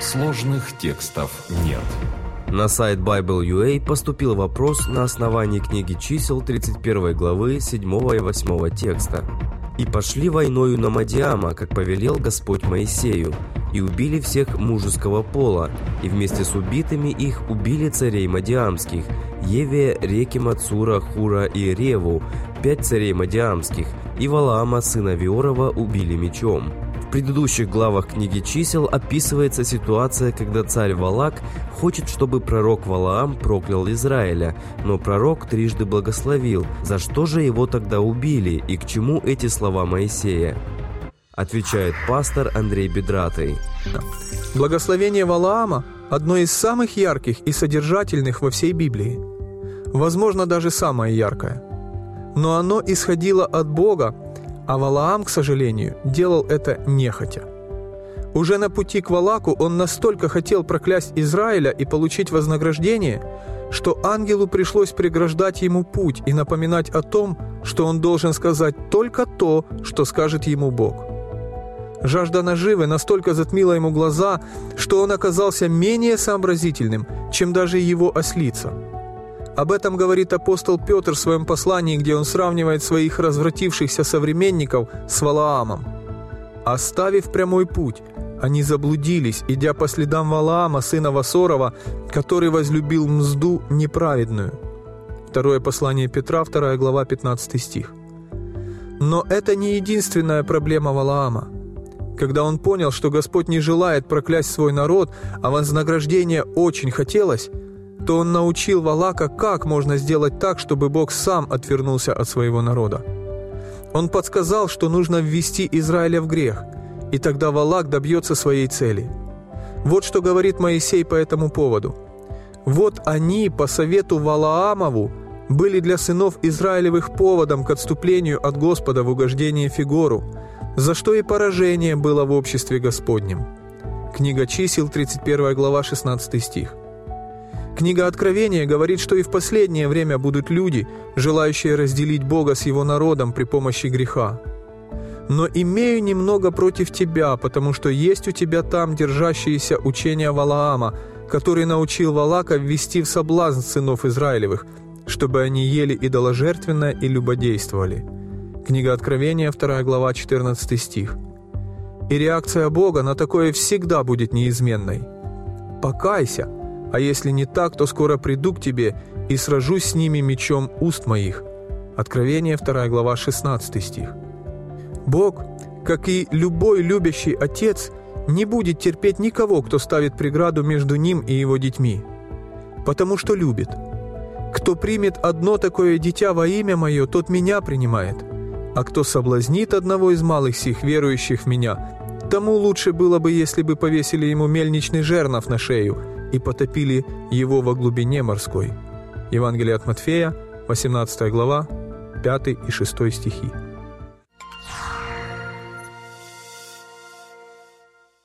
Сложных текстов нет. На сайт Bible.ua поступил вопрос на основании книги чисел 31 главы 7 и 8 текста. «И пошли войною на Мадиама, как повелел Господь Моисею, и убили всех мужеского пола, и вместе с убитыми их убили царей Мадиамских, Еве, реки Мацура, Хура и Реву, пять царей Мадиамских, и Валаама, сына Виорова, убили мечом». В предыдущих главах книги чисел описывается ситуация, когда царь Валак хочет, чтобы пророк Валаам проклял Израиля, но пророк трижды благословил, за что же его тогда убили и к чему эти слова Моисея? Отвечает пастор Андрей Бедратый. Благословение Валаама – одно из самых ярких и содержательных во всей Библии. Возможно, даже самое яркое. Но оно исходило от Бога а Валаам, к сожалению, делал это нехотя. Уже на пути к Валаку он настолько хотел проклясть Израиля и получить вознаграждение, что ангелу пришлось преграждать ему путь и напоминать о том, что он должен сказать только то, что скажет ему Бог. Жажда наживы настолько затмила ему глаза, что он оказался менее сообразительным, чем даже его ослица – об этом говорит апостол Петр в своем послании, где он сравнивает своих развратившихся современников с Валаамом. «Оставив прямой путь, они заблудились, идя по следам Валаама, сына Васорова, который возлюбил мзду неправедную». Второе послание Петра, 2 глава, 15 стих. Но это не единственная проблема Валаама. Когда он понял, что Господь не желает проклясть свой народ, а вознаграждение очень хотелось – то он научил Валака, как можно сделать так, чтобы Бог сам отвернулся от своего народа. Он подсказал, что нужно ввести Израиля в грех, и тогда Валак добьется своей цели. Вот что говорит Моисей по этому поводу. «Вот они, по совету Валаамову, были для сынов Израилевых поводом к отступлению от Господа в угождение Фигору, за что и поражение было в обществе Господнем». Книга чисел, 31 глава, 16 стих. Книга Откровения говорит, что и в последнее время будут люди, желающие разделить Бога с Его народом при помощи греха. «Но имею немного против тебя, потому что есть у тебя там держащиеся учения Валаама, который научил Валака ввести в соблазн сынов Израилевых, чтобы они ели идоложертвенно и любодействовали». Книга Откровения, 2 глава, 14 стих. И реакция Бога на такое всегда будет неизменной. «Покайся, а если не так, то скоро приду к тебе и сражусь с ними мечом уст моих». Откровение 2 глава 16 стих. Бог, как и любой любящий отец, не будет терпеть никого, кто ставит преграду между ним и его детьми, потому что любит. Кто примет одно такое дитя во имя мое, тот меня принимает, а кто соблазнит одного из малых сих, верующих в меня, тому лучше было бы, если бы повесили ему мельничный жернов на шею – и потопили его во глубине морской». Евангелие от Матфея, 18 глава, 5 и 6 стихи.